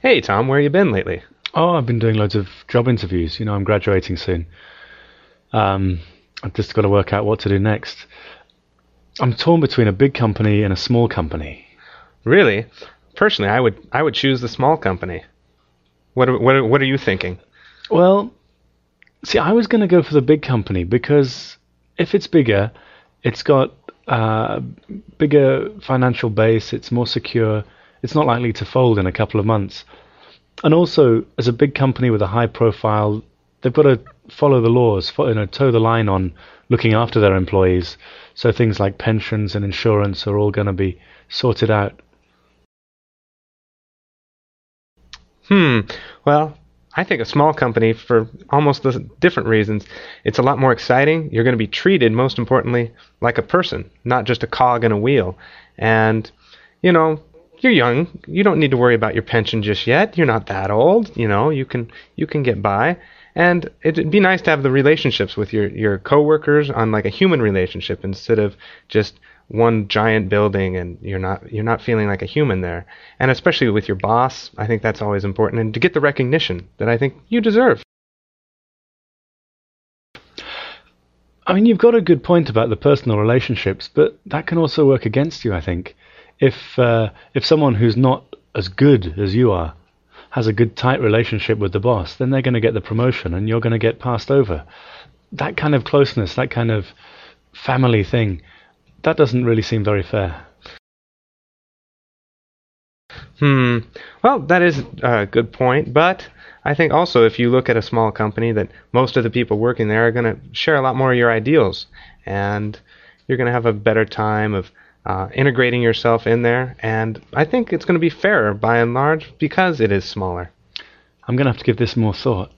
Hey, Tom, where have you been lately? Oh, I've been doing loads of job interviews. You know, I'm graduating soon. Um, I've just got to work out what to do next. I'm torn between a big company and a small company. Really? Personally, I would I would choose the small company. What are, what are, what are you thinking? Well, see, I was going to go for the big company because if it's bigger, it's got a bigger financial base, it's more secure, it's not likely to fold in a couple of months. And also, as a big company with a high profile, they've got to follow the laws, you know, toe the line on looking after their employees. So things like pensions and insurance are all going to be sorted out. Hmm. Well, I think a small company for almost different reasons. It's a lot more exciting. You're going to be treated, most importantly, like a person, not just a cog in a wheel. And, you know, you're young. You don't need to worry about your pension just yet. You're not that old. You know, you can you can get by. And it'd be nice to have the relationships with your your coworkers on like a human relationship instead of just one giant building and you're not you're not feeling like a human there. And especially with your boss, I think that's always important and to get the recognition that I think you deserve. I mean, you've got a good point about the personal relationships, but that can also work against you, I think. If uh, if someone who's not as good as you are has a good tight relationship with the boss, then they're going to get the promotion and you're going to get passed over. That kind of closeness, that kind of family thing, that doesn't really seem very fair. Hmm. Well, that is a good point, but I think also if you look at a small company that most of the people working there are going to share a lot more of your ideals and you're going to have a better time of uh, integrating yourself in there and I think it's going to be fairer by and large because it is smaller. I'm going to have to give this more thought.